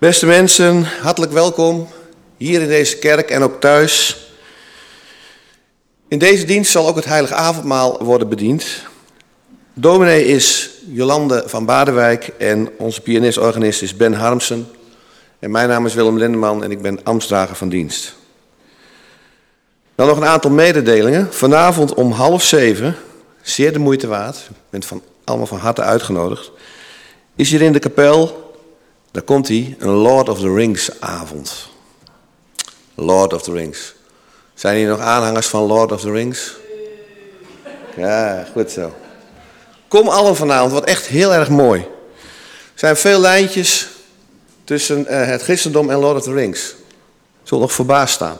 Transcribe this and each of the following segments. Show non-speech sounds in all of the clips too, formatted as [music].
Beste mensen, hartelijk welkom hier in deze kerk en ook thuis. In deze dienst zal ook het heilige avondmaal worden bediend. Dominee is Jolande van Badenwijk en onze pianist-organist is Ben Harmsen. En mijn naam is Willem Lindeman en ik ben ambtsdrager van dienst. Dan nog een aantal mededelingen. Vanavond om half zeven, zeer de moeite waard, u bent van, allemaal van harte uitgenodigd, is hier in de kapel daar komt hij, een Lord of the Rings avond. Lord of the Rings. Zijn hier nog aanhangers van Lord of the Rings? Ja, goed zo. Kom allen vanavond, wat echt heel erg mooi. Er zijn veel lijntjes tussen uh, het christendom en Lord of the Rings. Zul nog verbaasd staan.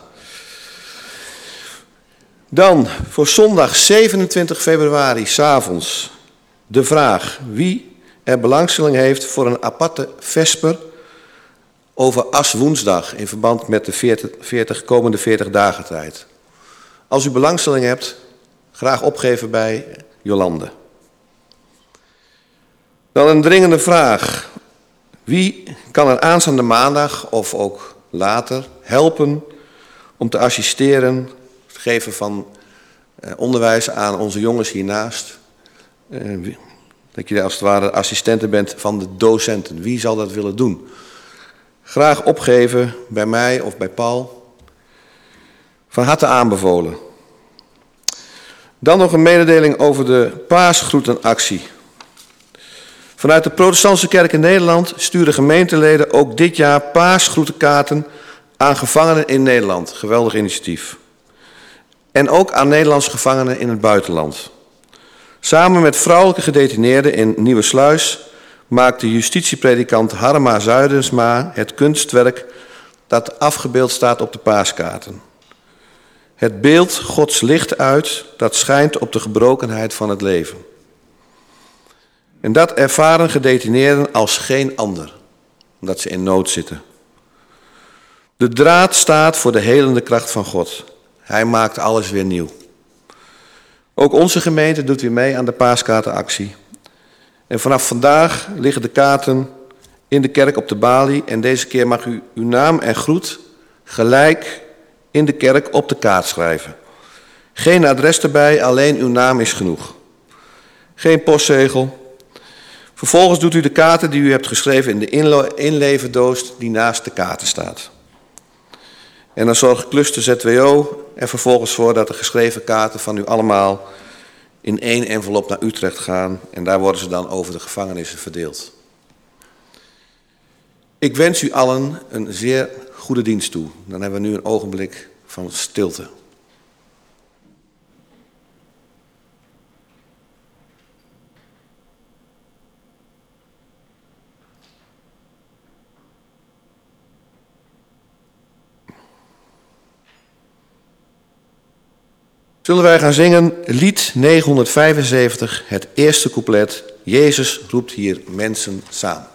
Dan voor zondag 27 februari, s'avonds, de vraag: wie belangstelling heeft voor een aparte vesper over Aswoensdag in verband met de 40, 40, komende 40 dagen tijd. Als u belangstelling hebt, graag opgeven bij Jolande. Dan een dringende vraag. Wie kan er aanstaande maandag of ook later helpen om te assisteren, het geven van eh, onderwijs aan onze jongens hiernaast? Dat je als het ware assistenten bent van de docenten. Wie zal dat willen doen? Graag opgeven bij mij of bij Paul. Van harte aanbevolen. Dan nog een mededeling over de paasgroetenactie. Vanuit de protestantse kerk in Nederland sturen gemeenteleden ook dit jaar paasgroetenkaarten aan gevangenen in Nederland. Geweldig initiatief. En ook aan Nederlandse gevangenen in het buitenland. Samen met vrouwelijke gedetineerden in Nieuwe Sluis maakte justitiepredikant Harma Zuidensma het kunstwerk dat afgebeeld staat op de paaskaarten. Het beeld Gods licht uit dat schijnt op de gebrokenheid van het leven. En dat ervaren gedetineerden als geen ander, omdat ze in nood zitten. De draad staat voor de helende kracht van God. Hij maakt alles weer nieuw. Ook onze gemeente doet weer mee aan de paaskaartenactie. En vanaf vandaag liggen de kaarten in de kerk op de balie. En deze keer mag u uw naam en groet gelijk in de kerk op de kaart schrijven. Geen adres erbij, alleen uw naam is genoeg. Geen postzegel. Vervolgens doet u de kaarten die u hebt geschreven in de inleverdoos die naast de kaarten staat. En dan zorgt Cluster ZWO er vervolgens voor dat de geschreven kaarten van u allemaal in één envelop naar Utrecht gaan. En daar worden ze dan over de gevangenissen verdeeld. Ik wens u allen een zeer goede dienst toe. Dan hebben we nu een ogenblik van stilte. Zullen wij gaan zingen lied 975, het eerste couplet. Jezus roept hier mensen samen.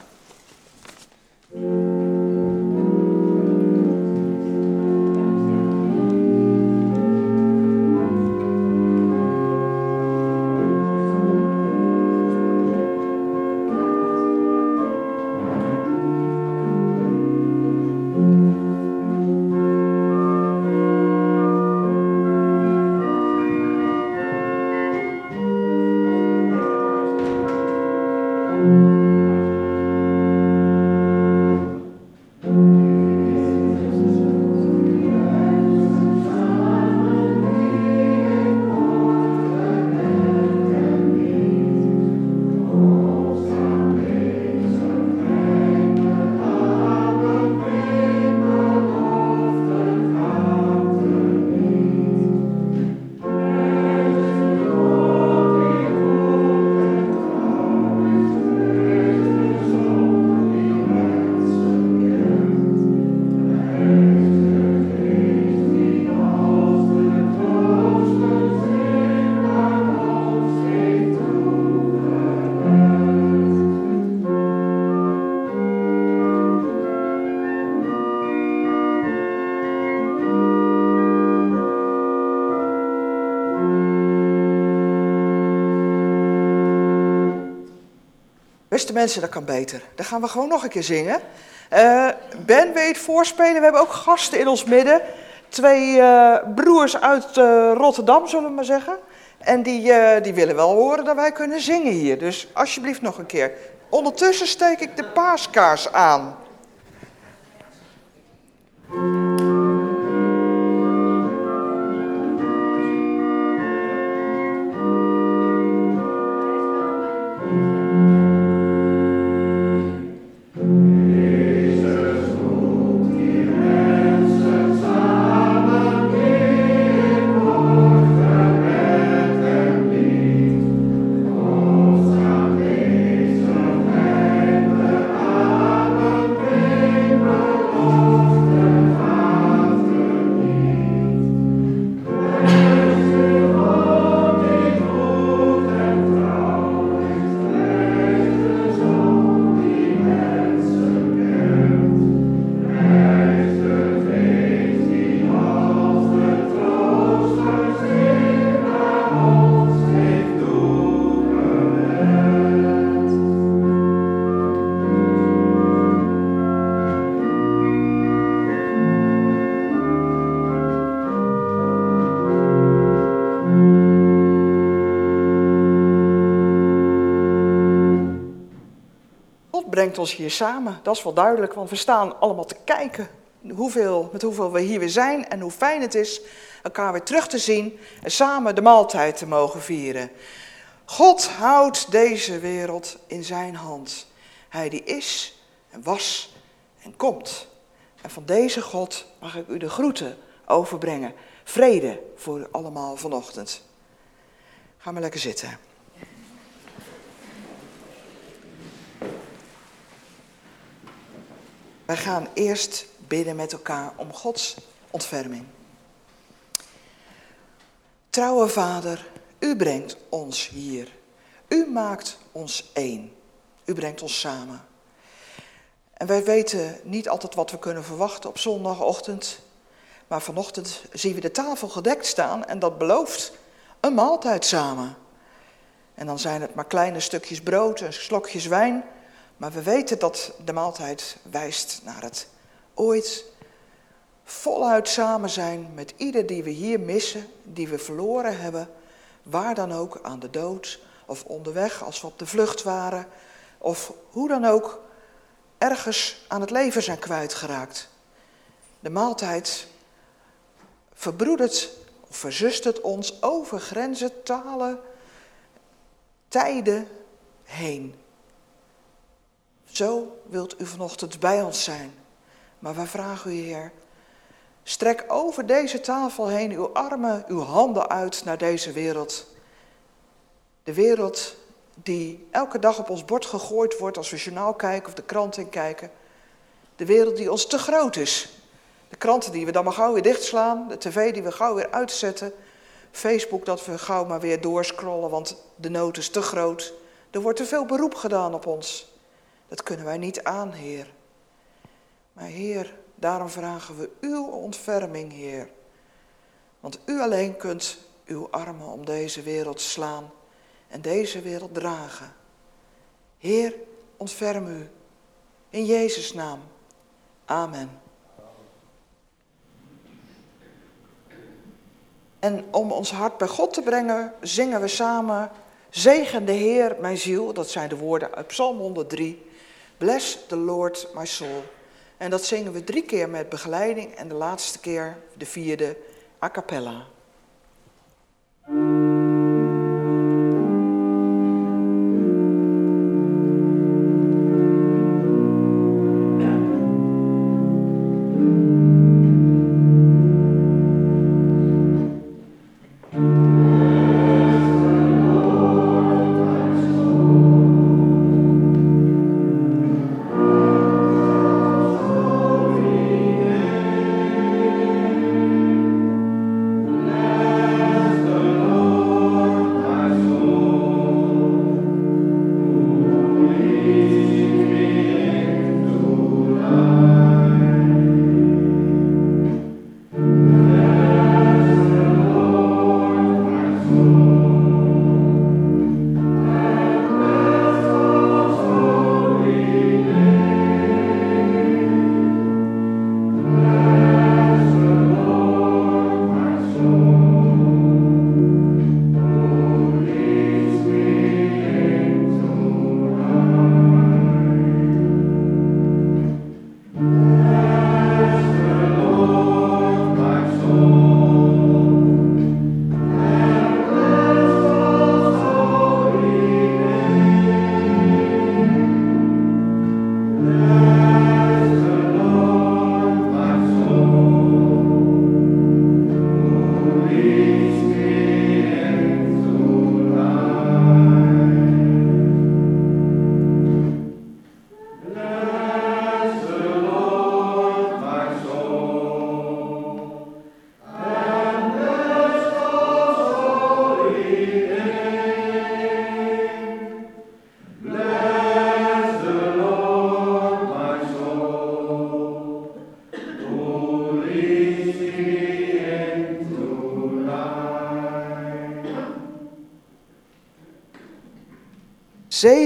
Dat kan beter. Dan gaan we gewoon nog een keer zingen. Uh, ben, weet voorspelen? We hebben ook gasten in ons midden. Twee uh, broers uit uh, Rotterdam, zullen we maar zeggen. En die, die willen wel horen dat wij kunnen zingen hier. Dus alsjeblieft nog een keer. Ondertussen steek ik de paaskaars aan. Ons hier samen. Dat is wel duidelijk, want we staan allemaal te kijken hoeveel, met hoeveel we hier weer zijn en hoe fijn het is elkaar weer terug te zien en samen de maaltijd te mogen vieren. God houdt deze wereld in zijn hand. Hij die is en was en komt. En van deze God mag ik u de groeten overbrengen. Vrede voor u allemaal vanochtend. Ga maar lekker zitten. Wij gaan eerst bidden met elkaar om Gods ontferming. Trouwe Vader, u brengt ons hier. U maakt ons één. U brengt ons samen. En wij weten niet altijd wat we kunnen verwachten op zondagochtend. Maar vanochtend zien we de tafel gedekt staan en dat belooft een maaltijd samen. En dan zijn het maar kleine stukjes brood en slokjes wijn. Maar we weten dat de maaltijd wijst naar het ooit voluit samen zijn met ieder die we hier missen, die we verloren hebben, waar dan ook aan de dood of onderweg als we op de vlucht waren, of hoe dan ook ergens aan het leven zijn kwijtgeraakt. De maaltijd verbroedert of verzustert ons over grenzen, talen, tijden heen. Zo wilt u vanochtend bij ons zijn. Maar wij vragen u, Heer, strek over deze tafel heen uw armen, uw handen uit naar deze wereld. De wereld die elke dag op ons bord gegooid wordt als we journaal kijken of de krant in kijken. De wereld die ons te groot is. De kranten die we dan maar gauw weer dichtslaan, de tv die we gauw weer uitzetten, Facebook dat we gauw maar weer doorscrollen, want de nood is te groot. Er wordt te veel beroep gedaan op ons. Dat kunnen wij niet aan, Heer. Maar Heer, daarom vragen we uw ontferming, Heer. Want u alleen kunt uw armen om deze wereld slaan en deze wereld dragen. Heer, ontferm u. In Jezus' naam. Amen. En om ons hart bij God te brengen, zingen we samen Zegen de Heer, mijn ziel. Dat zijn de woorden uit Psalm 103. Bless the Lord, my soul. En dat zingen we drie keer met begeleiding en de laatste keer, de vierde, a cappella.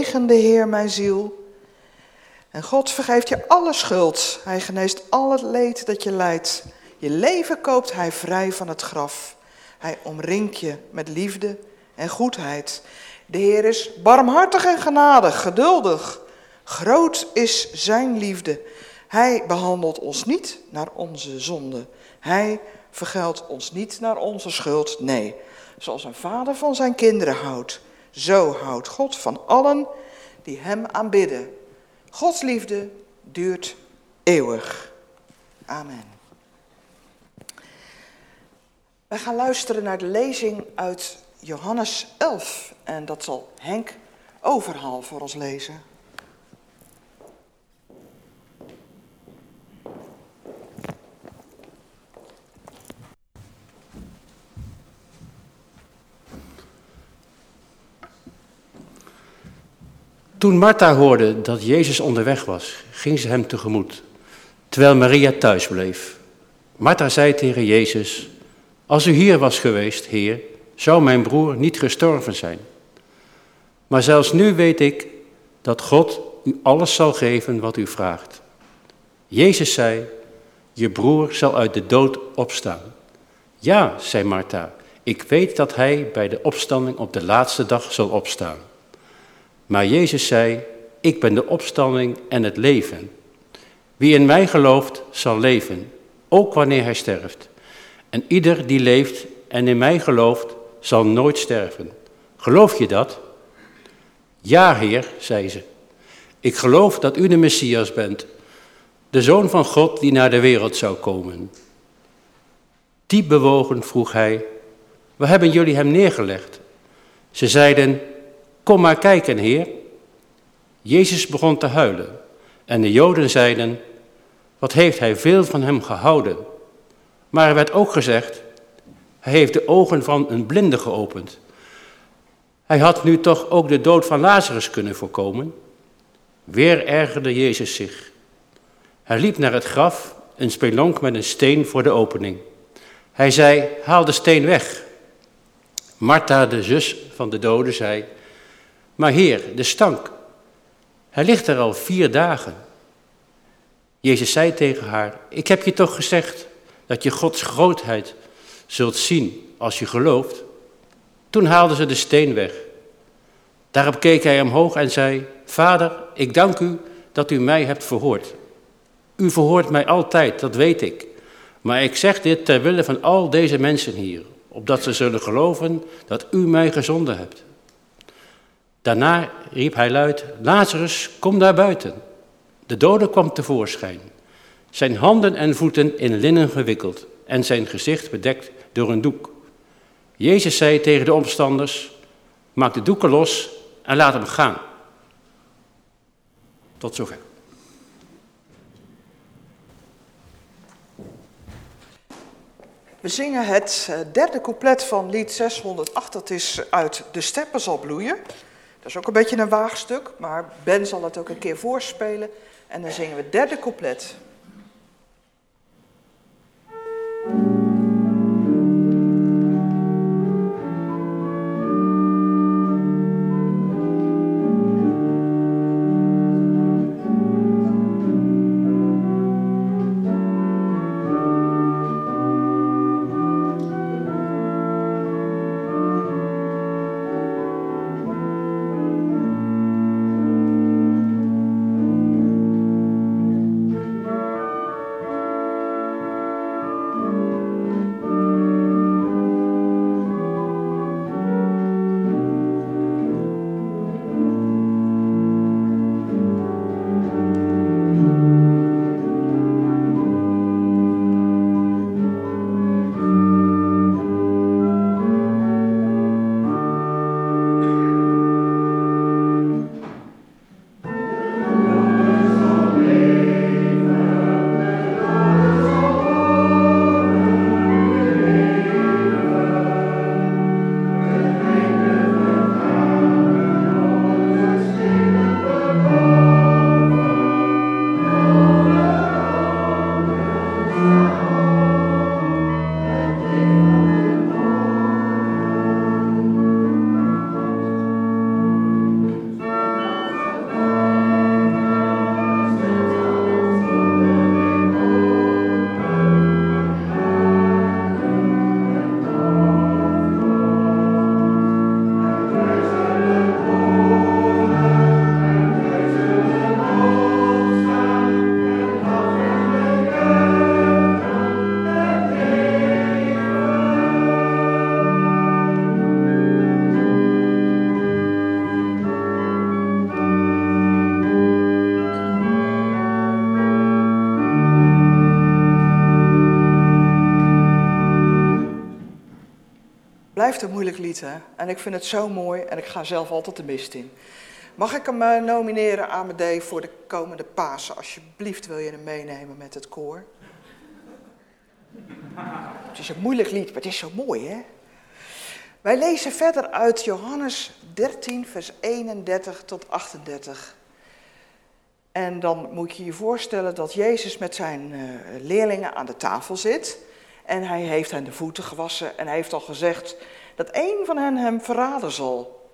Zegen de Heer mijn ziel. En God vergeeft je alle schuld. Hij geneest al het leed dat je lijdt. Je leven koopt hij vrij van het graf. Hij omringt je met liefde en goedheid. De Heer is barmhartig en genadig, geduldig. Groot is zijn liefde. Hij behandelt ons niet naar onze zonde. Hij vergeldt ons niet naar onze schuld. Nee, zoals een vader van zijn kinderen houdt, zo houdt God van allen die hem aanbidden. Gods liefde duurt eeuwig. Amen. Wij gaan luisteren naar de lezing uit Johannes 11 en dat zal Henk Overhaal voor ons lezen. Toen Martha hoorde dat Jezus onderweg was, ging ze hem tegemoet, terwijl Maria thuis bleef. Martha zei tegen Jezus, als u hier was geweest, Heer, zou mijn broer niet gestorven zijn. Maar zelfs nu weet ik dat God u alles zal geven wat u vraagt. Jezus zei, je broer zal uit de dood opstaan. Ja, zei Martha, ik weet dat hij bij de opstanding op de laatste dag zal opstaan. Maar Jezus zei, ik ben de opstanding en het leven. Wie in mij gelooft, zal leven, ook wanneer hij sterft. En ieder die leeft en in mij gelooft, zal nooit sterven. Geloof je dat? Ja, Heer, zei ze. Ik geloof dat u de Messias bent, de Zoon van God die naar de wereld zou komen. Diep bewogen vroeg hij, waar hebben jullie hem neergelegd? Ze zeiden, Kom maar kijken, Heer. Jezus begon te huilen en de Joden zeiden, wat heeft hij veel van hem gehouden? Maar er werd ook gezegd, hij heeft de ogen van een blinde geopend. Hij had nu toch ook de dood van Lazarus kunnen voorkomen? Weer ergerde Jezus zich. Hij liep naar het graf, een spelonk met een steen voor de opening. Hij zei, haal de steen weg. Martha, de zus van de doden, zei, maar heer, de stank, hij ligt er al vier dagen. Jezus zei tegen haar, ik heb je toch gezegd dat je Gods grootheid zult zien als je gelooft. Toen haalden ze de steen weg. Daarop keek hij omhoog en zei, Vader, ik dank u dat u mij hebt verhoord. U verhoort mij altijd, dat weet ik. Maar ik zeg dit ter wille van al deze mensen hier, opdat ze zullen geloven dat u mij gezonden hebt. Daarna riep hij luid, Lazarus, kom daar buiten. De dode kwam tevoorschijn, zijn handen en voeten in linnen gewikkeld en zijn gezicht bedekt door een doek. Jezus zei tegen de omstanders, maak de doeken los en laat hem gaan. Tot zover. We zingen het eh, derde couplet van lied 608, dat is uit De Steppen zal bloeien. Is ook een beetje een waagstuk, maar Ben zal het ook een keer voorspelen. En dan zingen we het derde couplet. En ik vind het zo mooi en ik ga zelf altijd de mist in. Mag ik hem uh, nomineren, Amadee, voor de komende Pasen? Alsjeblieft wil je hem meenemen met het koor. Het is een moeilijk lied, maar het is zo mooi, hè? Wij lezen verder uit Johannes 13, vers 31 tot 38. En dan moet je je voorstellen dat Jezus met zijn uh, leerlingen aan de tafel zit. En hij heeft hen de voeten gewassen en hij heeft al gezegd dat één van hen hem verraden zal.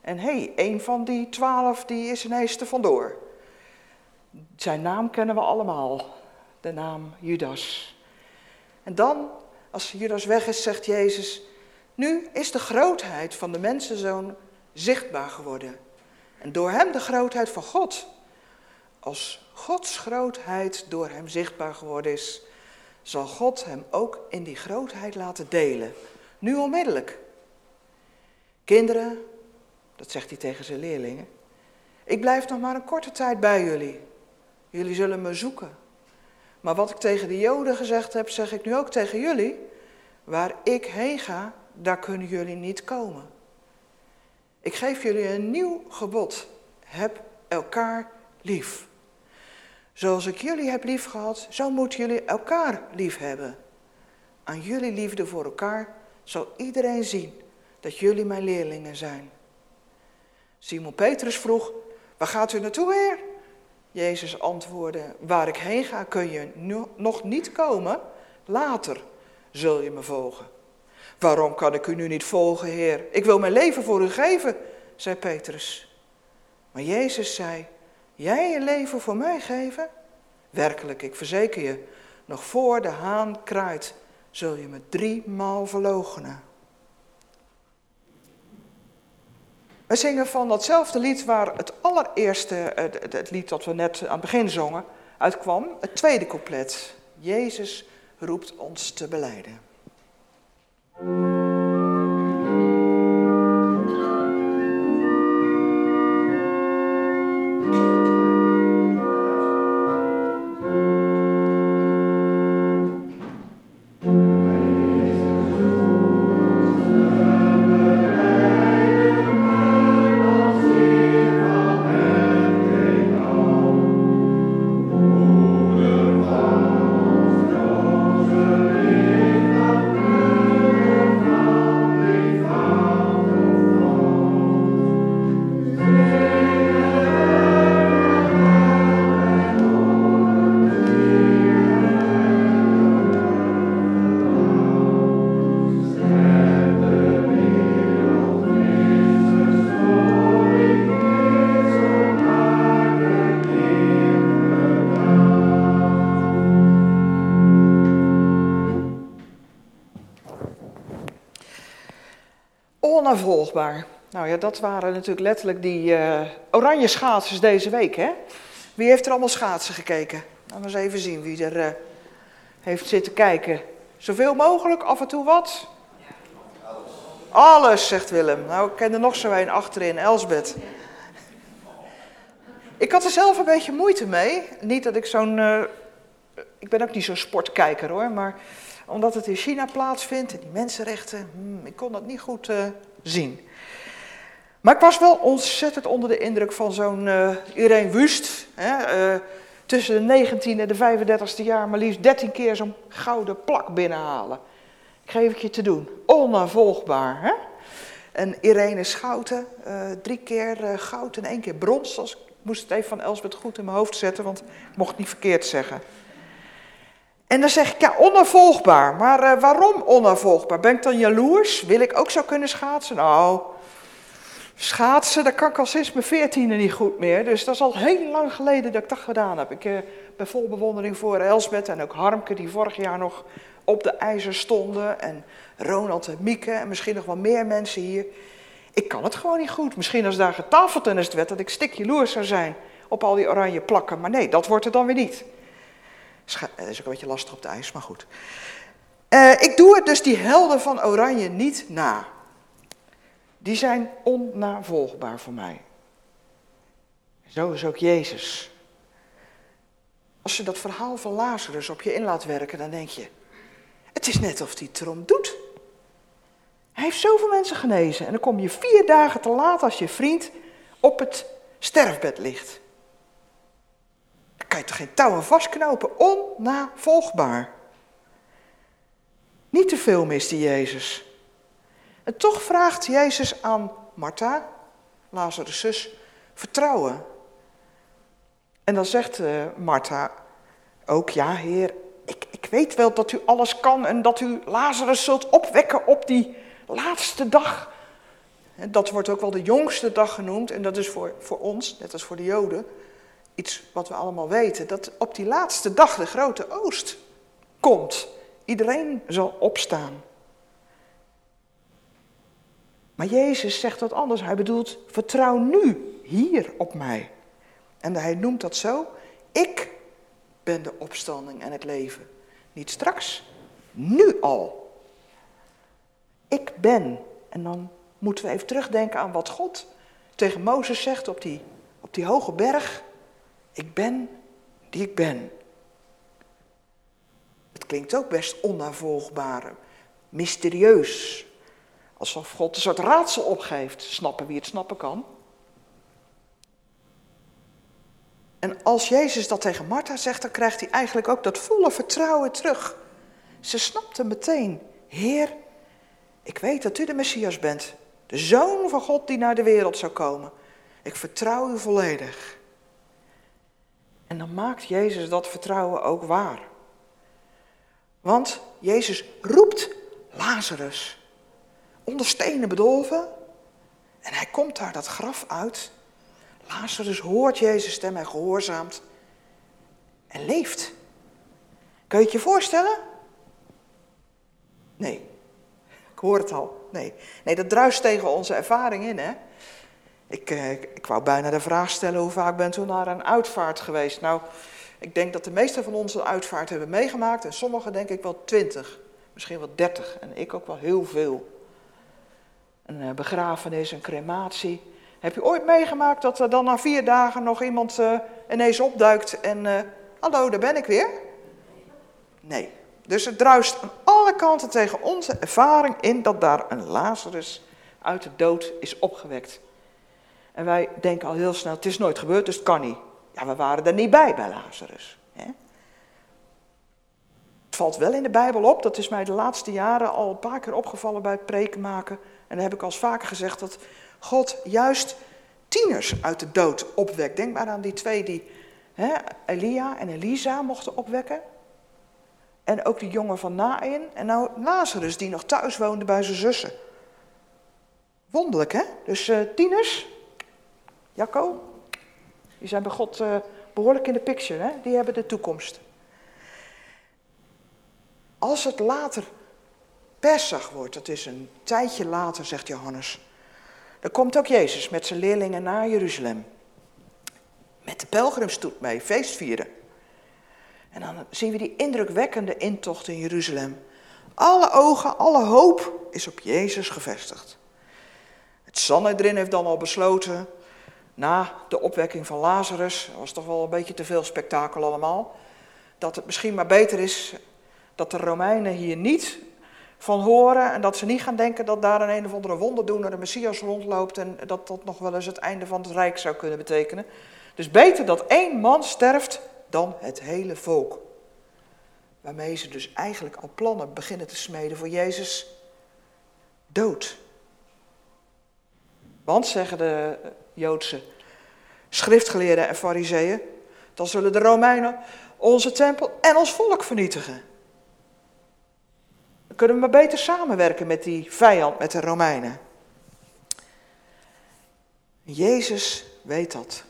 En hé, hey, één van die twaalf die is ineens te vandoor. Zijn naam kennen we allemaal, de naam Judas. En dan, als Judas weg is, zegt Jezus, nu is de grootheid van de mensenzoon zichtbaar geworden. En door hem de grootheid van God. Als Gods grootheid door hem zichtbaar geworden is, zal God hem ook in die grootheid laten delen. Nu onmiddellijk. Kinderen, dat zegt hij tegen zijn leerlingen, ik blijf nog maar een korte tijd bij jullie. Jullie zullen me zoeken. Maar wat ik tegen de Joden gezegd heb, zeg ik nu ook tegen jullie. Waar ik heen ga, daar kunnen jullie niet komen. Ik geef jullie een nieuw gebod. Heb elkaar lief. Zoals ik jullie heb lief gehad, zo moeten jullie elkaar lief hebben. Aan jullie liefde voor elkaar zal iedereen zien dat jullie mijn leerlingen zijn. Simon Petrus vroeg, waar gaat u naartoe, Heer? Jezus antwoordde, waar ik heen ga kun je nog niet komen, later zul je me volgen. Waarom kan ik u nu niet volgen, Heer? Ik wil mijn leven voor u geven, zei Petrus. Maar Jezus zei, jij je leven voor mij geven? Werkelijk, ik verzeker je, nog voor de haan kraait, zul je me driemaal verloochenen. We zingen van datzelfde lied waar het allereerste, het lied dat we net aan het begin zongen, uitkwam, het tweede couplet. Jezus roept ons te beleiden. Nou ja, dat waren natuurlijk letterlijk die uh, oranje schaatsers deze week, hè? Wie heeft er allemaal schaatsen gekeken? Laten we eens even zien wie er uh, heeft zitten kijken. Zoveel mogelijk, af en toe wat? Alles. Alles, zegt Willem. Nou, ik ken er nog zo een achterin, Elsbeth. Ik had er zelf een beetje moeite mee. Niet dat ik zo'n... Uh, ik ben ook niet zo'n sportkijker hoor, maar omdat het in China plaatsvindt en die mensenrechten, hmm, ik kon dat niet goed zien. Maar ik was wel ontzettend onder de indruk van zo'n uh, Irene Wust. Uh, tussen de 19e en de 35e jaar maar liefst 13 keer zo'n gouden plak binnenhalen. Ik geef het je te doen. Onnavolgbaar. Hè? En Irene Schouten, uh, drie keer goud en één keer brons. Ik moest het even van Elsbeth goed in mijn hoofd zetten, want ik mocht het niet verkeerd zeggen. En dan zeg ik, ja, onafvolgbaar. Maar uh, waarom onafvolgbaar? Ben ik dan jaloers? Wil ik ook zo kunnen schaatsen? Nou, schaatsen, dat kan ik al sinds mijn veertiende niet goed meer. Dus dat is al heel lang geleden dat ik dat gedaan heb. Ik uh, ben vol bewondering voor Elsbeth en ook Harmke, die vorig jaar nog op de ijzer stonden. En Ronald en Mieke en misschien nog wel meer mensen hier. Ik kan het gewoon niet goed. Misschien als daar getafeltennis werd, dat ik stik jaloers zou zijn op al die oranje plakken. Maar nee, dat wordt het dan weer niet. Dat eh, is ook een beetje lastig op de ijs, maar goed. Uh, ik doe het dus die helden van Oranje niet na. Die zijn onnavolgbaar voor mij. Zo is ook Jezus. Als je dat verhaal van Lazarus op je in laat werken, dan denk je: het is net of hij het erom doet. Hij heeft zoveel mensen genezen. En dan kom je vier dagen te laat als je vriend op het sterfbed ligt. Kan je toch geen touwen vastknopen? Onnavolgbaar. Niet te veel miste Jezus. En toch vraagt Jezus aan Martha, Lazarus' zus, vertrouwen. En dan zegt uh, Martha ook, ja heer, ik, ik weet wel dat u alles kan en dat u Lazarus zult opwekken op die laatste dag. Dat wordt ook wel de jongste dag genoemd en dat is voor, voor ons, net als voor de Joden, iets wat we allemaal weten. Dat op die laatste dag de grote oost komt. Iedereen zal opstaan. Maar Jezus zegt wat anders. Hij bedoelt, vertrouw nu hier op mij. En hij noemt dat zo, ik ben de opstanding en het leven. Niet straks, nu al. Ik ben. En dan moeten we even terugdenken aan wat God tegen Mozes zegt op die, op die hoge berg. Ik ben die ik ben. Het klinkt ook best onnavolgbaar, mysterieus. Alsof God een soort raadsel opgeeft, snappen wie het snappen kan. En als Jezus dat tegen Martha zegt, dan krijgt hij eigenlijk ook dat volle vertrouwen terug. Ze snapte meteen, Heer, ik weet dat u de Messias bent, de Zoon van God die naar de wereld zou komen. Ik vertrouw u volledig. En dan maakt Jezus dat vertrouwen ook waar. Want Jezus roept Lazarus onder stenen bedolven. En hij komt daar dat graf uit. Lazarus hoort Jezus' stem en gehoorzaamt. En leeft. Kun je het je voorstellen? Nee. Ik hoor het al. Nee. Nee, dat druist tegen onze ervaring in, hè? Ik, eh, ik wou bijna de vraag stellen hoe vaak bent u naar een uitvaart geweest? Nou, ik denk dat de meesten van ons een uitvaart hebben meegemaakt. En sommigen denk ik wel twintig, misschien wel dertig. En ik ook wel heel veel. Een eh, begrafenis, een crematie. Heb je ooit meegemaakt dat er dan na vier dagen nog iemand uh, ineens opduikt en... Hallo, daar ben ik weer? Nee. Dus het druist aan alle kanten tegen onze ervaring in dat daar een Lazarus uit de dood is opgewekt. En wij denken al heel snel, het is nooit gebeurd, dus het kan niet. Ja, we waren er niet bij bij Lazarus. Hè? Het valt wel in de Bijbel op, dat is mij de laatste jaren al een paar keer opgevallen bij het preken maken. En dan heb ik al vaker gezegd dat God juist tieners uit de dood opwekt. Denk maar aan die twee die hè, Elia en Elisa mochten opwekken. En ook die jongen van Nain. En nou Lazarus die nog thuis woonde bij zijn zussen. Wonderlijk hè? Dus uh, tieners, Jacco, die zijn bij God uh, behoorlijk in de picture, hè? die hebben de toekomst. Als het later Pesach wordt, dat is een tijdje later, zegt Johannes, dan komt ook Jezus met zijn leerlingen naar Jeruzalem. Met de pelgrimstoet mee, feest vieren. En dan zien we die indrukwekkende intocht in Jeruzalem. Alle ogen, alle hoop is op Jezus gevestigd. Het Sanhedrin heeft dan al besloten, na de opwekking van Lazarus, dat was toch wel een beetje te veel spektakel allemaal, dat het misschien maar beter is dat de Romeinen hier niet van horen en dat ze niet gaan denken dat daar een een of andere wonderdoener, de Messias rondloopt en dat dat nog wel eens het einde van het rijk zou kunnen betekenen. Dus beter dat één man sterft dan het hele volk. Waarmee ze dus eigenlijk al plannen beginnen te smeden voor Jezus dood. Want, zeggen de Joodse schriftgeleerden en fariseeën, dan zullen de Romeinen onze tempel en ons volk vernietigen kunnen we maar beter samenwerken met die vijand, met de Romeinen. Jezus weet dat.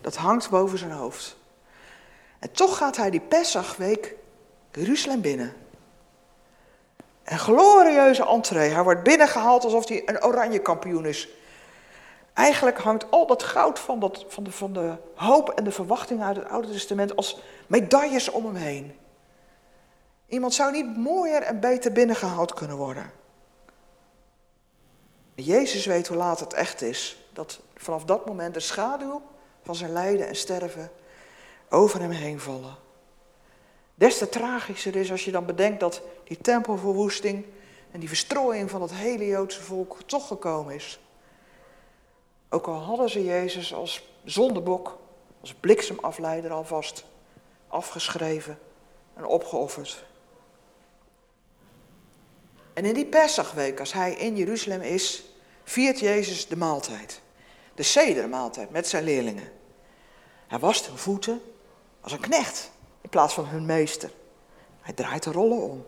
Dat hangt boven zijn hoofd. En toch gaat hij die Pesachweek Jeruzalem binnen. Een glorieuze entree. Hij wordt binnengehaald alsof hij een oranje kampioen is. Eigenlijk hangt al dat goud van, dat, van, de, van de hoop en de verwachting uit het Oude Testament als medailles om hem heen. Iemand zou niet mooier en beter binnengehaald kunnen worden. Jezus weet hoe laat het echt is. Dat vanaf dat moment de schaduw van zijn lijden en sterven over hem heen vallen. Des te tragischer is als je dan bedenkt dat die tempelverwoesting en die verstrooiing van het hele Joodse volk toch gekomen is. Ook al hadden ze Jezus als zondebok, als bliksemafleider alvast afgeschreven en opgeofferd. En in die Pesachweek, als hij in Jeruzalem is, viert Jezus de maaltijd. De sedermaaltijd met zijn leerlingen. Hij wast hun voeten als een knecht in plaats van hun meester. Hij draait de rollen om.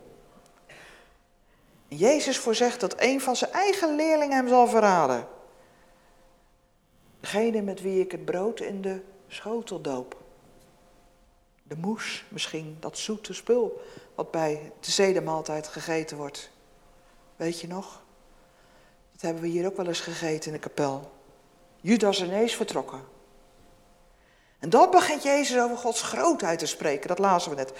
En Jezus voorzegt dat een van zijn eigen leerlingen hem zal verraden. Degene met wie ik het brood in de schotel doop. De moes misschien, dat zoete spul wat bij de zedemaaltijd gegeten wordt. Weet je nog? Dat hebben we hier ook wel eens gegeten in de kapel. Judas ineens vertrokken. En dan begint Jezus over Gods grootheid te spreken, dat lazen we net.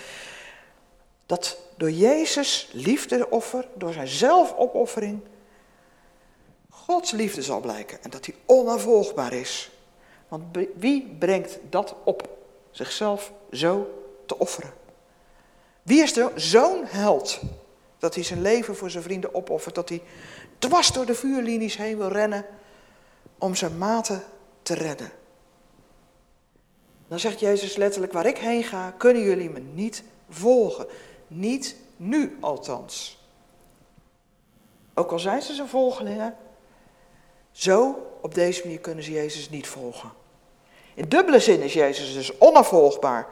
Dat door Jezus liefdeoffer, door zijn zelfopoffering, Gods liefde zal blijken. En dat hij onafvolgbaar is. Want wie brengt dat op? Zichzelf zo te offeren. Wie is er zo'n held dat hij zijn leven voor zijn vrienden opoffert, dat hij dwars door de vuurlinies heen wil rennen om zijn maten te redden? Dan zegt Jezus letterlijk, waar ik heen ga, kunnen jullie me niet volgen. Niet nu althans. Ook al zijn ze zijn volgelingen, zo op deze manier kunnen ze Jezus niet volgen. In dubbele zin is Jezus dus onafvolgbaar.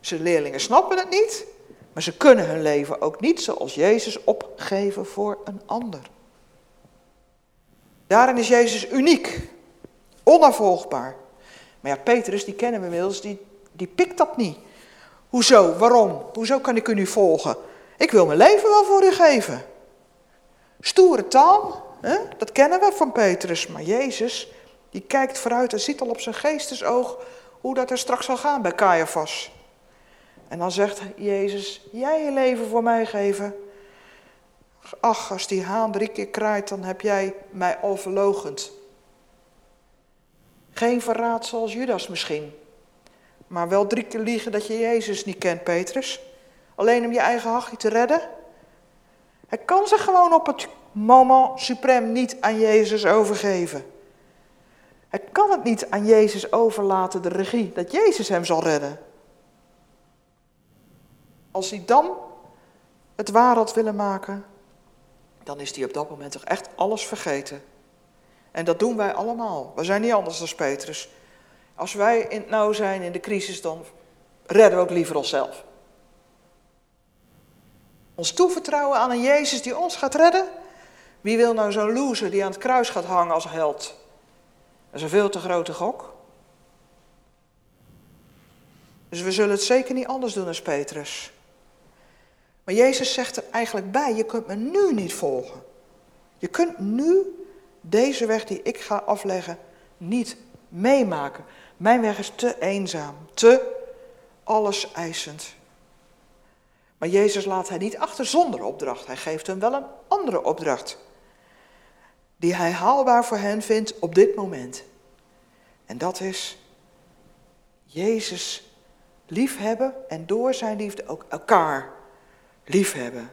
Zijn leerlingen snappen het niet, maar ze kunnen hun leven ook niet zoals Jezus opgeven voor een ander. Daarin is Jezus uniek, onafvolgbaar. Maar ja, Petrus, die kennen we inmiddels, die, die pikt dat niet. Hoezo? Waarom? Hoezo kan ik u nu volgen? Ik wil mijn leven wel voor u geven. Stoere taal, hè? dat kennen we van Petrus. Maar Jezus, die kijkt vooruit en ziet al op zijn geestesoog hoe dat er straks zal gaan bij Caiaphas. En dan zegt Jezus, jij je leven voor mij geven. Ach, als die haan drie keer kraait, dan heb jij mij al. Geen verraad zoals Judas misschien. Maar wel drie keer liegen dat je Jezus niet kent, Petrus. Alleen om je eigen hachje te redden. Hij kan zich gewoon op het moment suprem niet aan Jezus overgeven. Hij kan het niet aan Jezus overlaten, de regie, dat Jezus hem zal redden. Als hij dan het waar had willen maken, dan is hij op dat moment toch echt alles vergeten. En dat doen wij allemaal. We zijn niet anders dan Petrus. Als wij in het nauw zijn in de crisis, dan redden we ook liever onszelf. Ons toevertrouwen aan een Jezus die ons gaat redden. Wie wil nou zo'n loser die aan het kruis gaat hangen als held? Dat is een veel te grote gok. Dus we zullen het zeker niet anders doen als Petrus. Maar Jezus zegt er eigenlijk bij, je kunt me nu niet volgen. Je kunt nu deze weg die ik ga afleggen niet meemaken. Mijn weg is te eenzaam, te alles eisend. Maar Jezus laat hij niet achter zonder opdracht. Hij geeft hem wel een andere opdracht. Die hij haalbaar voor hen vindt op dit moment. En dat is Jezus liefhebben en door zijn liefde ook elkaar liefhebben.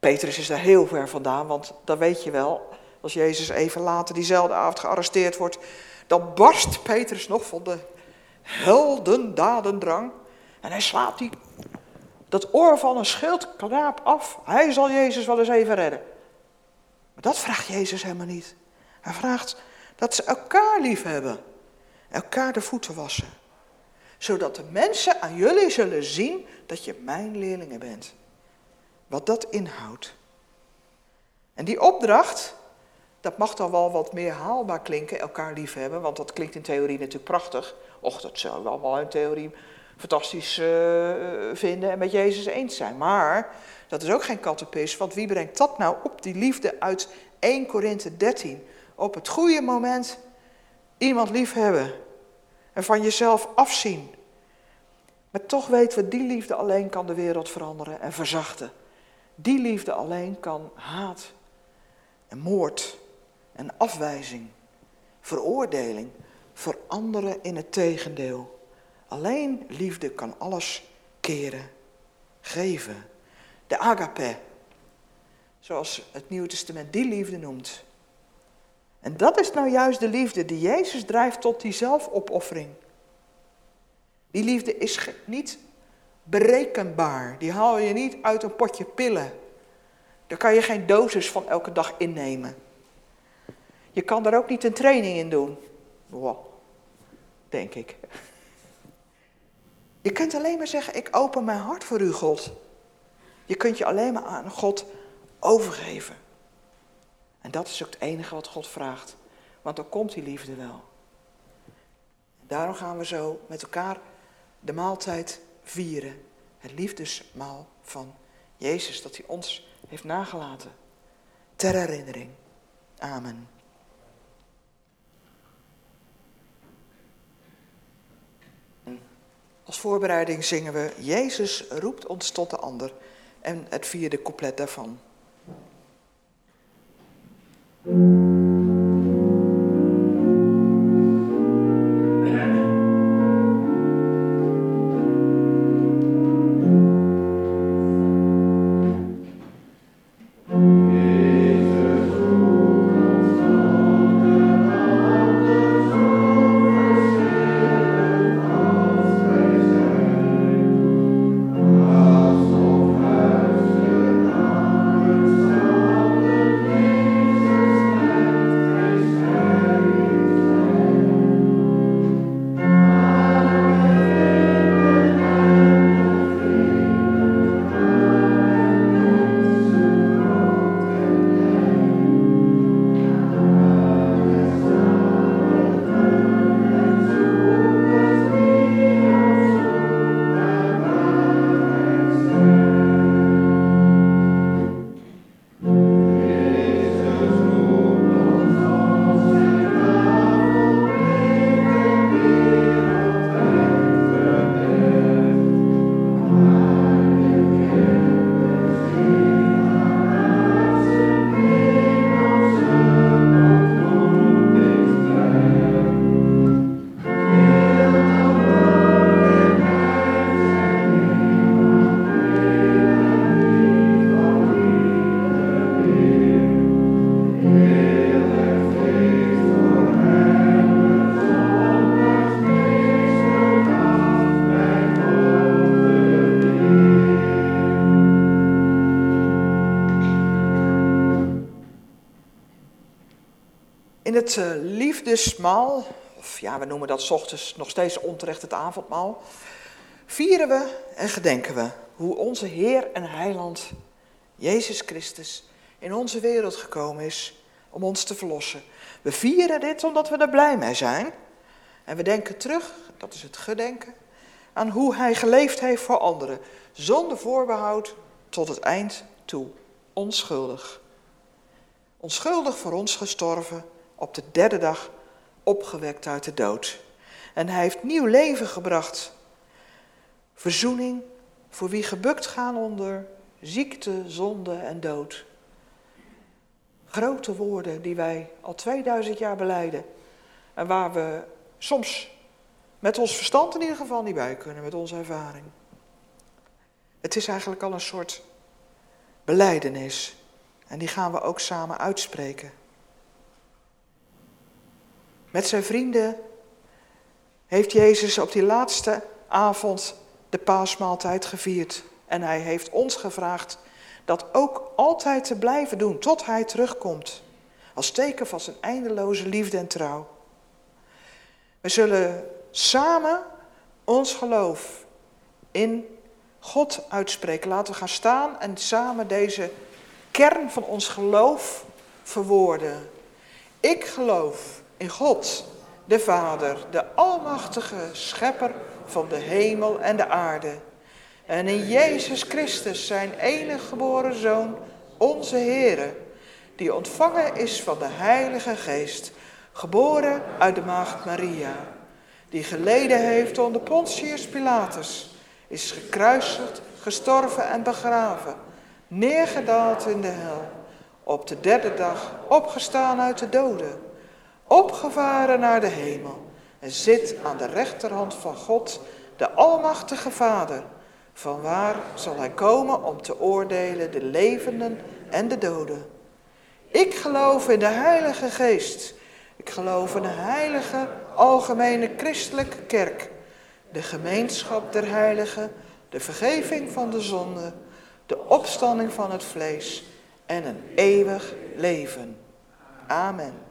Petrus is daar heel ver vandaan, want dat weet je wel. Als Jezus even later diezelfde avond gearresteerd wordt, dan barst Petrus nog van de heldendadendrang. En hij slaat die, dat oor van een schildknaap af. Hij zal Jezus wel eens even redden. Dat vraagt Jezus helemaal niet. Hij vraagt dat ze elkaar lief hebben. Elkaar de voeten wassen. Zodat de mensen aan jullie zullen zien dat je mijn leerlingen bent. Wat dat inhoudt. En die opdracht, dat mag dan wel wat meer haalbaar klinken, elkaar liefhebben, want dat klinkt in theorie natuurlijk prachtig. Och, dat zou we allemaal in theorie fantastisch uh, vinden en met Jezus eens zijn. Maar dat is ook geen kattenpis, want wie brengt dat nou op, die liefde uit 1 Korinthe 13? Op het goede moment iemand liefhebben en van jezelf afzien. Maar toch weten we, die liefde alleen kan de wereld veranderen en verzachten. Die liefde alleen kan haat en moord en afwijzing, veroordeling veranderen in het tegendeel. Alleen liefde kan alles keren, geven. De agape, Zoals het Nieuwe Testament die liefde noemt. En dat is nou juist de liefde die Jezus drijft tot die zelfopoffering. Die liefde is niet berekenbaar. Die haal je niet uit een potje pillen. Daar kan je geen dosis van elke dag innemen. Je kan daar ook niet een training in doen. Denk ik. Je kunt alleen maar zeggen, ik open mijn hart voor u, God. Je kunt je alleen maar aan God overgeven. En dat is ook het enige wat God vraagt. Want dan komt die liefde wel. Daarom gaan we zo met elkaar de maaltijd vieren. Het liefdesmaal van Jezus, dat hij ons heeft nagelaten. Ter herinnering. Amen. Als voorbereiding zingen we Jezus roept ons tot de ander en het vierde couplet daarvan. Het uh, liefdesmaal, of ja, we noemen dat ochtends nog steeds onterecht het avondmaal, vieren we en gedenken we hoe onze Heer en Heiland, Jezus Christus, in onze wereld gekomen is om ons te verlossen. We vieren dit omdat we er blij mee zijn. En we denken terug, dat is het gedenken, aan hoe Hij geleefd heeft voor anderen, zonder voorbehoud tot het eind toe, onschuldig. Onschuldig voor ons gestorven op de derde dag opgewekt uit de dood. En hij heeft nieuw leven gebracht. Verzoening voor wie gebukt gaan onder ziekte, zonde en dood. Grote woorden die wij al 2000 jaar beleiden. En waar we soms met ons verstand in ieder geval niet bij kunnen, met onze ervaring. Het is eigenlijk al een soort beleidenis. En die gaan we ook samen uitspreken. Met zijn vrienden heeft Jezus op die laatste avond de paasmaaltijd gevierd. En hij heeft ons gevraagd dat ook altijd te blijven doen tot hij terugkomt. Als teken van zijn eindeloze liefde en trouw. We zullen samen ons geloof in God uitspreken. Laten we gaan staan en samen deze kern van ons geloof verwoorden. Ik geloof in God, de Vader, de Almachtige Schepper van de hemel en de aarde. En in Jezus Christus, zijn enige geboren Zoon, onze Heere, die ontvangen is van de Heilige Geest, geboren uit de Maagd Maria, die geleden heeft onder Pontius Pilatus, is gekruisigd, gestorven en begraven, neergedaald in de hel, op de derde dag opgestaan uit de doden opgevaren naar de hemel en zit aan de rechterhand van God, de Almachtige Vader. Van waar zal hij komen om te oordelen de levenden en de doden. Ik geloof in de Heilige Geest. Ik geloof in de heilige, algemene christelijke kerk. De gemeenschap der heiligen, de vergeving van de zonde, de opstanding van het vlees en een eeuwig leven. Amen.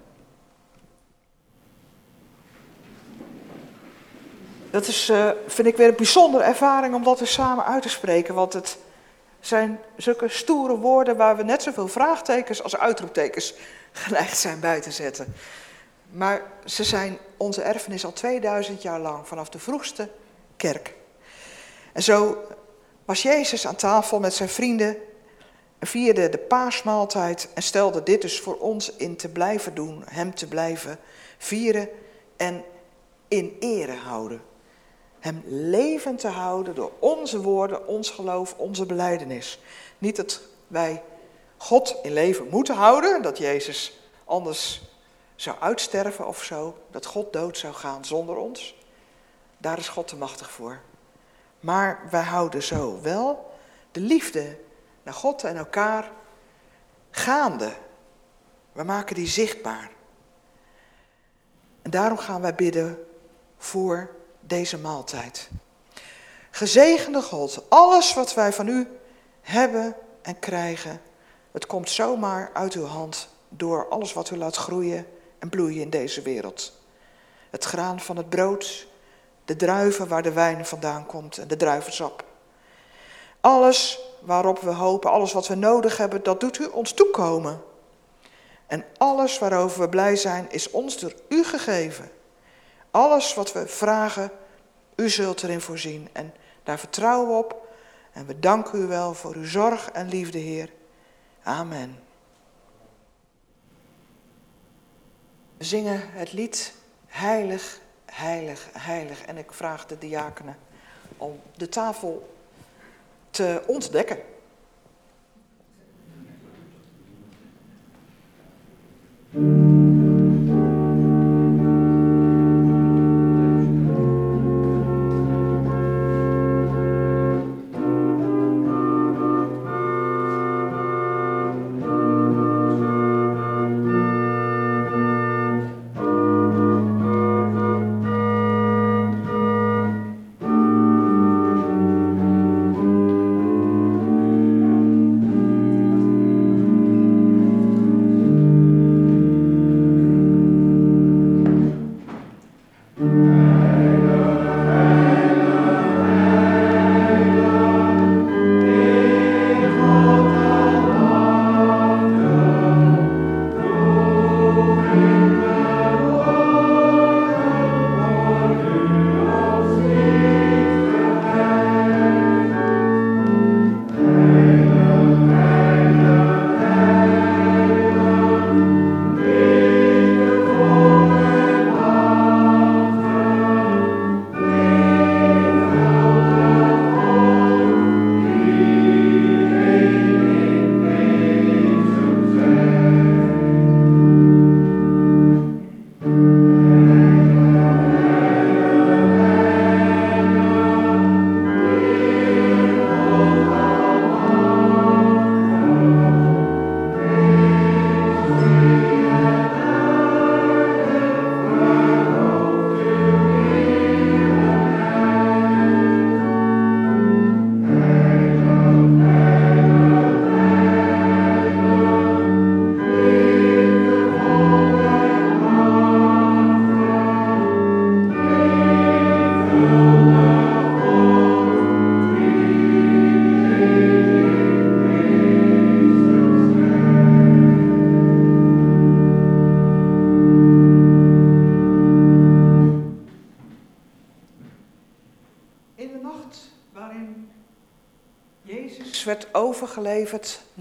Dat is, uh, vind ik weer een bijzondere ervaring om dat er samen uit te spreken. Want het zijn zulke stoere woorden waar we net zoveel vraagtekens als uitroeptekens [laughs] geneigd zijn bij te zetten. Maar ze zijn onze erfenis al 2000 jaar lang, vanaf de vroegste kerk. En zo was Jezus aan tafel met zijn vrienden en vierde de paasmaaltijd en stelde dit dus voor ons in te blijven doen, hem te blijven vieren en in ere houden. Hem levend te houden door onze woorden, ons geloof, onze beleidenis. Niet dat wij God in leven moeten houden, dat Jezus anders zou uitsterven of zo, dat God dood zou gaan zonder ons. Daar is God te machtig voor. Maar wij houden zo wel de liefde naar God en elkaar gaande. We maken die zichtbaar. En daarom gaan wij bidden voor deze maaltijd. Gezegende God, alles wat wij van u hebben en krijgen, het komt zomaar uit uw hand door alles wat u laat groeien en bloeien in deze wereld. Het graan van het brood, de druiven waar de wijn vandaan komt en de druivensap. Alles waarop we hopen, alles wat we nodig hebben, dat doet u ons toekomen. En alles waarover we blij zijn, is ons door u gegeven. Alles wat we vragen, u zult erin voorzien. En daar vertrouwen we op. En we danken u wel voor uw zorg en liefde, Heer. Amen. We zingen het lied Heilig, Heilig, Heilig. En ik vraag de diakenen om de tafel te ontdekken.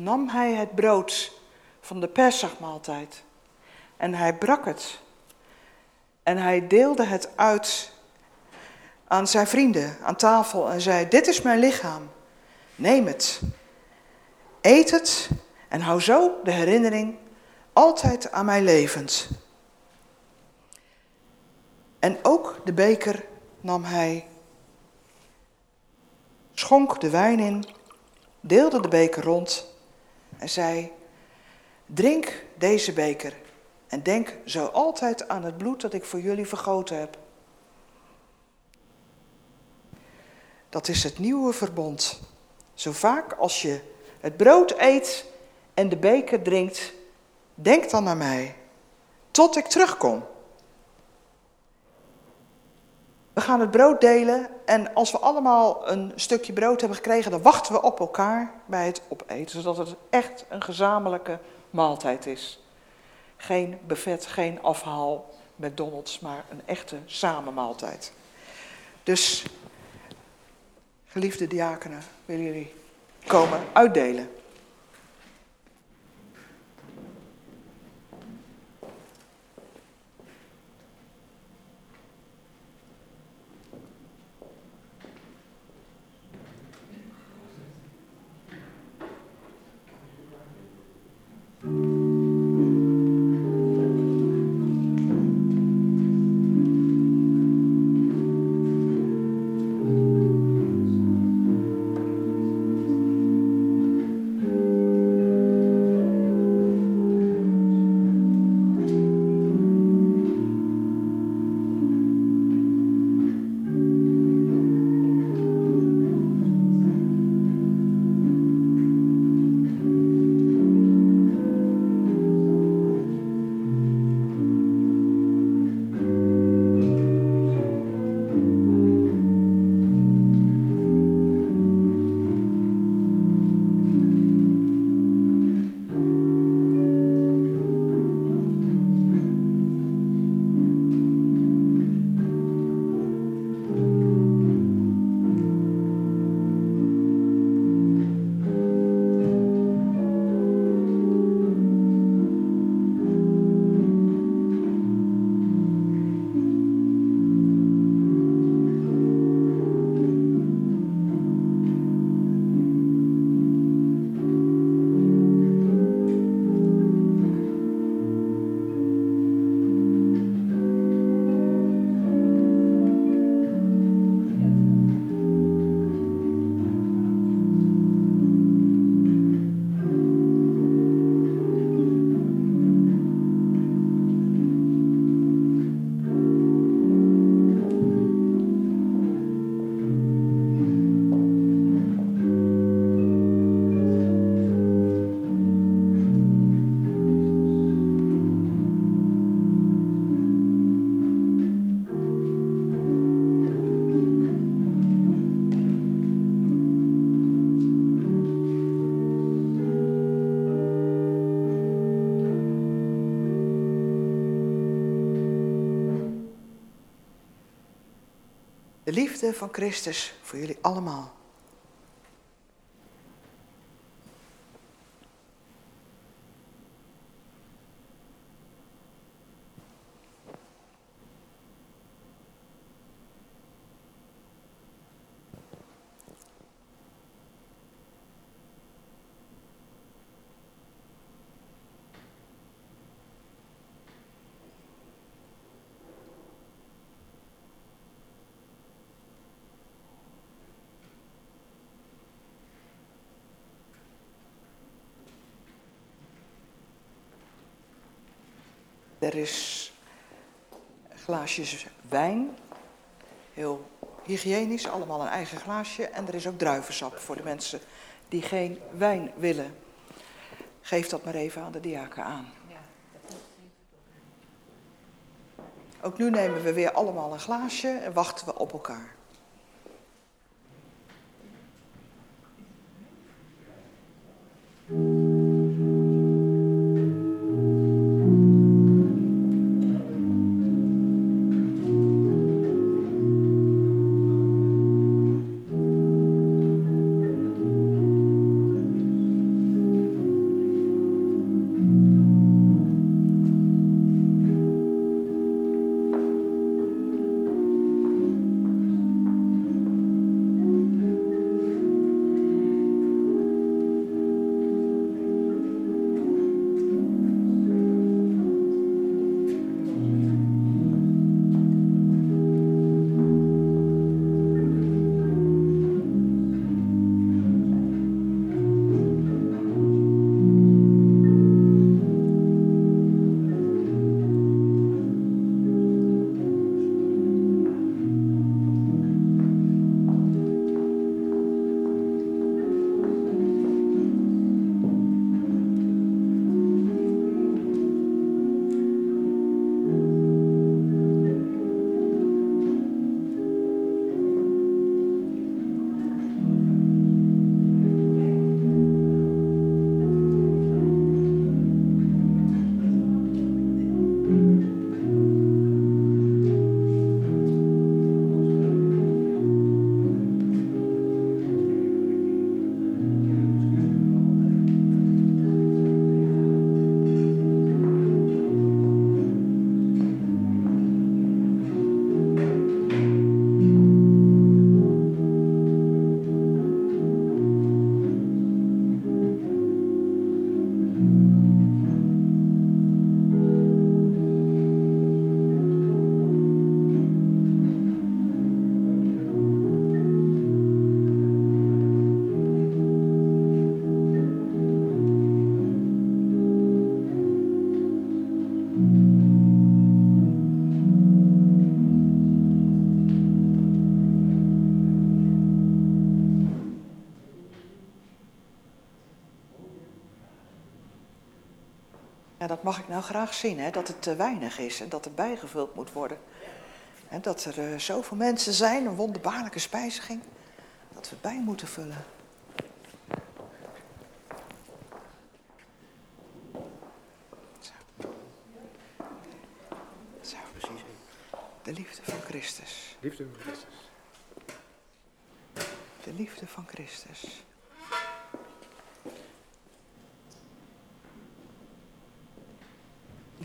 Nam hij het brood van de Pesachmaaltijd en hij brak het. En hij deelde het uit aan zijn vrienden aan tafel en zei: Dit is mijn lichaam, neem het. Eet het en hou zo de herinnering altijd aan mij levend. En ook de beker nam hij, schonk de wijn in deelde de beker rond en zei: Drink deze beker en denk zo altijd aan het bloed dat ik voor jullie vergoten heb. Dat is het nieuwe verbond. Zo vaak als je het brood eet en de beker drinkt, denk dan aan mij, tot ik terugkom. We gaan het brood delen en als we allemaal een stukje brood hebben gekregen, dan wachten we op elkaar bij het opeten, zodat het echt een gezamenlijke maaltijd is. Geen buffet, geen afhaal met Donalds, maar een echte samenmaaltijd. Dus, geliefde diakenen, willen jullie komen uitdelen? Van Christus voor jullie allemaal. Er is glaasjes wijn, heel hygiënisch, allemaal een eigen glaasje. En er is ook druivensap voor de mensen die geen wijn willen. Geef dat maar even aan de diaken aan. Ook nu nemen we weer allemaal een glaasje en wachten we op elkaar. Dat mag ik nou graag zien, hè, dat het te weinig is en dat er bijgevuld moet worden. En dat er uh, zoveel mensen zijn, een wonderbaarlijke spijziging, dat we bij moeten vullen. Zo. Zo. De liefde van Christus. Liefde van Christus. De liefde van Christus.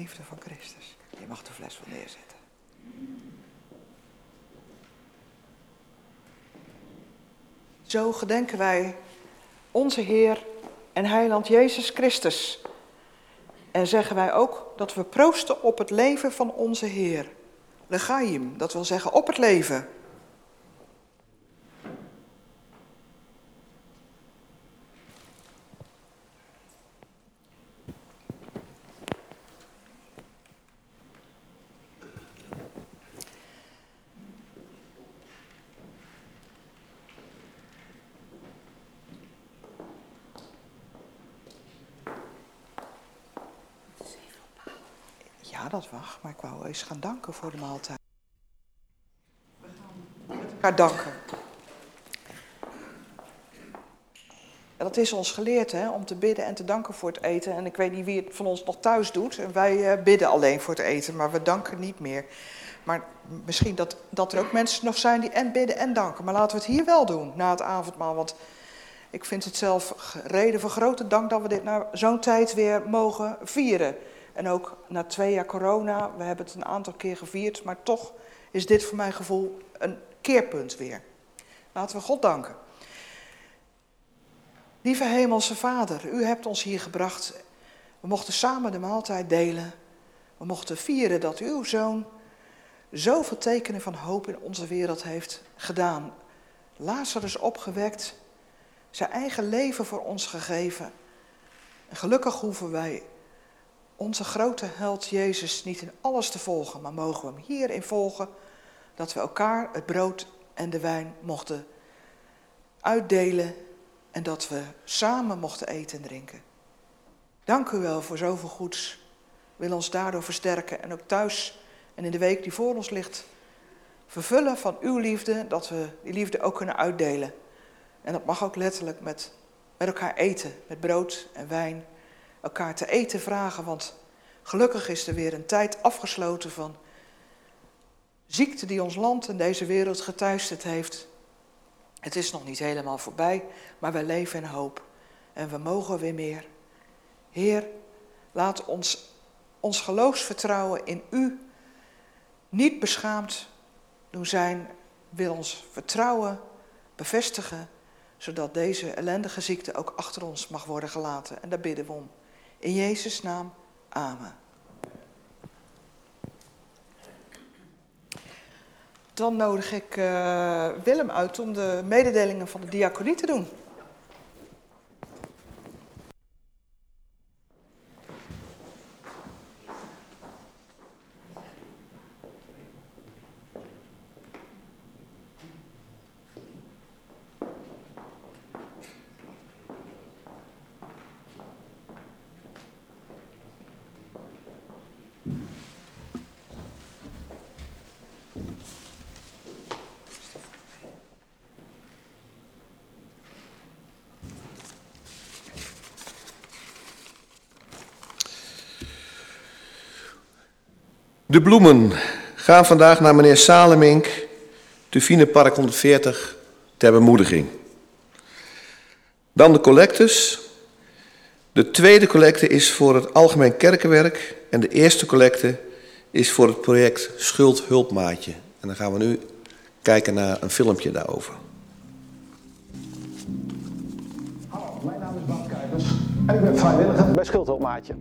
Liefde van Christus. Je mag de fles wel neerzetten. Zo gedenken wij onze Heer en Heiland Jezus Christus. En zeggen wij ook dat we proosten op het leven van onze Heer. Legaim, dat wil zeggen op het leven. Mag, maar ik wou eens gaan danken voor de maaltijd. We gaan met elkaar danken. En dat is ons geleerd, hè, om te bidden en te danken voor het eten. En ik weet niet wie het van ons nog thuis doet. En wij uh, bidden alleen voor het eten, maar we danken niet meer. Maar misschien dat, dat er ook mensen nog zijn die en bidden en danken. Maar laten we het hier wel doen, na het avondmaal. Want ik vind het zelf reden voor grote dank dat we dit na zo'n tijd weer mogen vieren. En ook na twee jaar corona, we hebben het een aantal keer gevierd, maar toch is dit voor mijn gevoel een keerpunt weer. Laten we God danken. Lieve Hemelse Vader, u hebt ons hier gebracht. We mochten samen de maaltijd delen. We mochten vieren dat uw zoon zoveel tekenen van hoop in onze wereld heeft gedaan. Lazarus opgewekt, zijn eigen leven voor ons gegeven. En gelukkig hoeven wij onze grote held Jezus niet in alles te volgen, maar mogen we hem hierin volgen dat we elkaar het brood en de wijn mochten uitdelen en dat we samen mochten eten en drinken. Dank u wel voor zoveel goeds. Wil ons daardoor versterken en ook thuis en in de week die voor ons ligt vervullen van uw liefde, dat we die liefde ook kunnen uitdelen. En dat mag ook letterlijk met, met elkaar eten, met brood en wijn elkaar te eten vragen, want gelukkig is er weer een tijd afgesloten van ziekte die ons land en deze wereld getuisterd heeft. Het is nog niet helemaal voorbij, maar wij leven in hoop en we mogen weer meer. Heer, laat ons ons geloofsvertrouwen in U niet beschaamd doen zijn, wil ons vertrouwen bevestigen, zodat deze ellendige ziekte ook achter ons mag worden gelaten. En daar bidden we om. In Jezus' naam, amen. Dan nodig ik uh, Willem uit om de mededelingen van de diaconie te doen. De bloemen gaan vandaag naar meneer Salemink, Tufine Park 140, ter bemoediging. Dan de collectes. De tweede collecte is voor het Algemeen Kerkenwerk en de eerste collecte is voor het project Schuldhulpmaatje. En dan gaan we nu kijken naar een filmpje daarover. Hallo, mijn naam is Bart Kuipers en ik ben vrijwilliger bij Schuldhulpmaatje.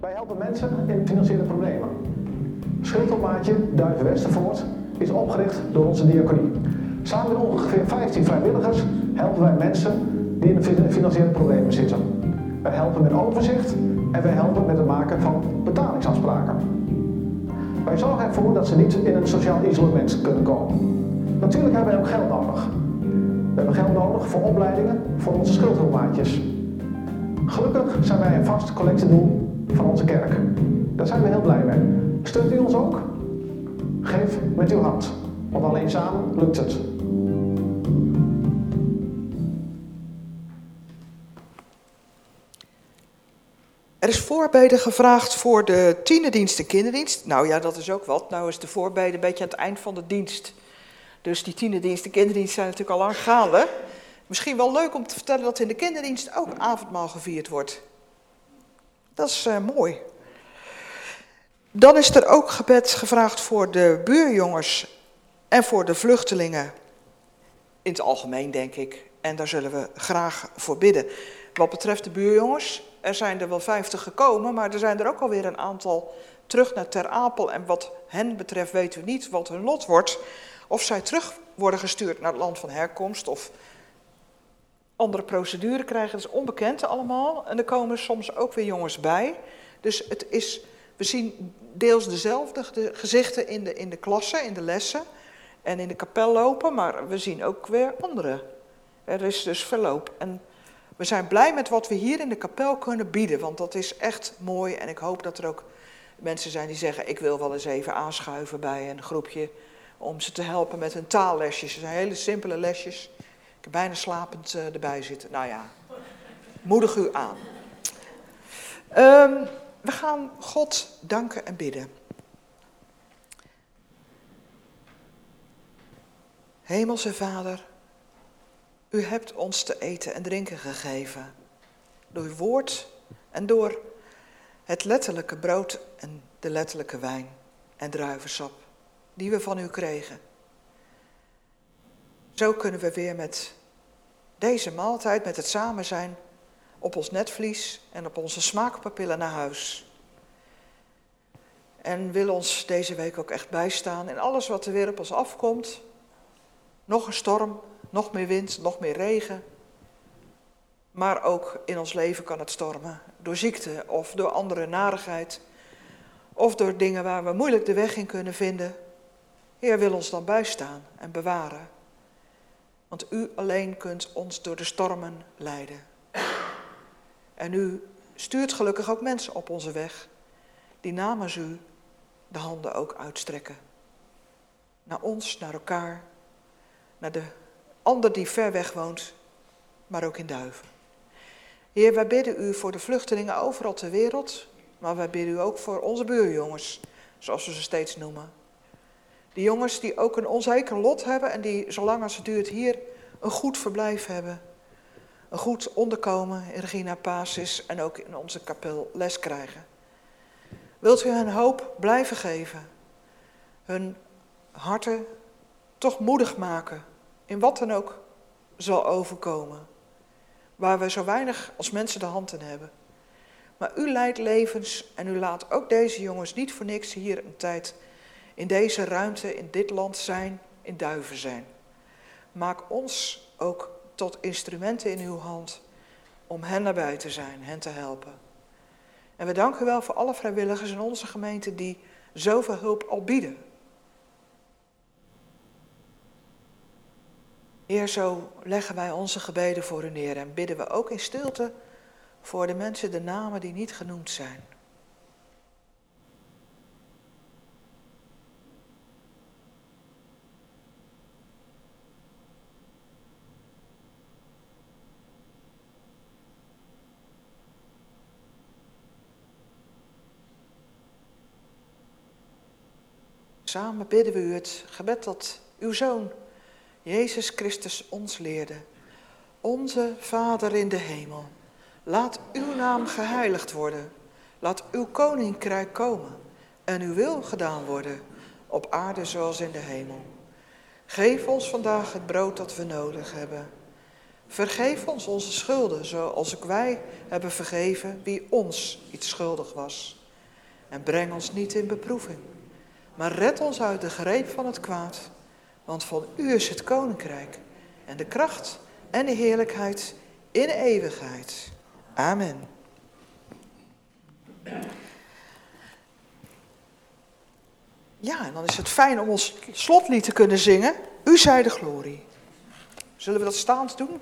Wij helpen mensen in financiële problemen. Schuldhulpmaatje Duiven Westervoort is opgericht door onze diaconie. Samen met ongeveer 15 vrijwilligers helpen wij mensen die in financiële problemen zitten. Wij helpen met overzicht en wij helpen met het maken van betalingsafspraken. Wij zorgen ervoor dat ze niet in een sociaal isolement kunnen komen. Natuurlijk hebben wij ook geld nodig. We hebben geld nodig voor opleidingen voor onze schuldhulpmaatjes. Gelukkig zijn wij een vast collectiedoel van onze kerk. Daar zijn we heel blij mee. Steunt u ons ook? Geef met uw hand, want alleen samen lukt het. Er is voorbeden gevraagd voor de tienerdienst en kinderdienst. Nou ja, dat is ook wat. Nou is de voorbeden een beetje aan het eind van de dienst. Dus die tienerdienst en kinderdienst zijn natuurlijk al lang gaande. Misschien wel leuk om te vertellen dat in de kinderdienst ook avondmaal gevierd wordt. Dat is uh, mooi. Dan is er ook gebed gevraagd voor de buurjongens en voor de vluchtelingen. In het algemeen, denk ik. En daar zullen we graag voor bidden. Wat betreft de buurjongens, er zijn er wel vijftig gekomen, maar er zijn er ook alweer een aantal terug naar Ter Apel. En wat hen betreft weten we niet wat hun lot wordt. Of zij terug worden gestuurd naar het land van herkomst of andere procedure krijgen. Dat is onbekend allemaal. En er komen soms ook weer jongens bij. Dus het is, we zien deels dezelfde gezichten in de, in de klassen, in de lessen en in de kapel lopen, maar we zien ook weer andere. Er is dus verloop. En we zijn blij met wat we hier in de kapel kunnen bieden, want dat is echt mooi. En ik hoop dat er ook mensen zijn die zeggen: Ik wil wel eens even aanschuiven bij een groepje om ze te helpen met hun taallesjes. Het zijn hele simpele lesjes. Ik heb bijna slapend uh, erbij zitten. Nou ja, moedig u aan. Um, we gaan God danken en bidden. Hemelse Vader, u hebt ons te eten en drinken gegeven. Door uw woord en door het letterlijke brood en de letterlijke wijn en druivensap die we van u kregen. Zo kunnen we weer met deze maaltijd, met het samen zijn, op ons netvlies en op onze smaakpapillen naar huis. En wil ons deze week ook echt bijstaan in alles wat er weer op ons afkomt. Nog een storm, nog meer wind, nog meer regen. Maar ook in ons leven kan het stormen. Door ziekte of door andere narigheid. Of door dingen waar we moeilijk de weg in kunnen vinden. Heer wil ons dan bijstaan en bewaren. Want u alleen kunt ons door de stormen leiden. En u stuurt gelukkig ook mensen op onze weg die namens u de handen ook uitstrekken. Naar ons, naar elkaar, naar de ander die ver weg woont, maar ook in Duiven. Heer, wij bidden u voor de vluchtelingen overal ter wereld, maar wij bidden u ook voor onze buurjongens, zoals we ze steeds noemen. Die jongens die ook een onzeker lot hebben en die, zolang als het duurt, hier een goed verblijf hebben. Een goed onderkomen in Regina Pasis en ook in onze kapel les krijgen. Wilt u hen hoop blijven geven? Hun harten toch moedig maken in wat dan ook zal overkomen. Waar we zo weinig als mensen de hand in hebben. Maar u leidt levens en u laat ook deze jongens niet voor niks hier een tijd in deze ruimte, in dit land zijn, in duiven zijn. Maak ons ook tot instrumenten in uw hand om hen nabij te zijn, hen te helpen. En we danken u wel voor alle vrijwilligers in onze gemeente die zoveel hulp al bieden. Heer, zo leggen wij onze gebeden voor u neer en bidden we ook in stilte voor de mensen de namen die niet genoemd zijn. Samen bidden we u het gebed dat uw zoon, Jezus Christus, ons leerde. Onze Vader in de hemel, laat uw naam geheiligd worden. Laat uw koninkrijk komen en uw wil gedaan worden, op aarde zoals in de hemel. Geef ons vandaag het brood dat we nodig hebben. Vergeef ons onze schulden, zoals ook wij hebben vergeven wie ons iets schuldig was. En breng ons niet in beproeving maar red ons uit de greep van het kwaad. Want van u is het koninkrijk en de kracht en de heerlijkheid in eeuwigheid. Amen. Ja, en dan is het fijn om ons slotlied te kunnen zingen. U zij de glorie. Zullen we dat staand doen?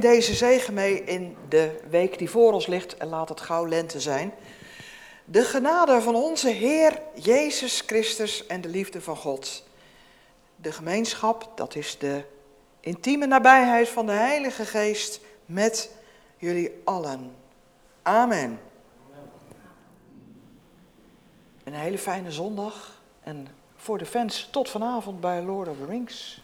Deze zegen mee in de week die voor ons ligt en laat het gauw lente zijn. De genade van onze Heer Jezus Christus en de liefde van God. De gemeenschap, dat is de intieme nabijheid van de Heilige Geest met jullie allen. Amen. Een hele fijne zondag en voor de fans tot vanavond bij Lord of the Rings.